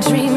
dream.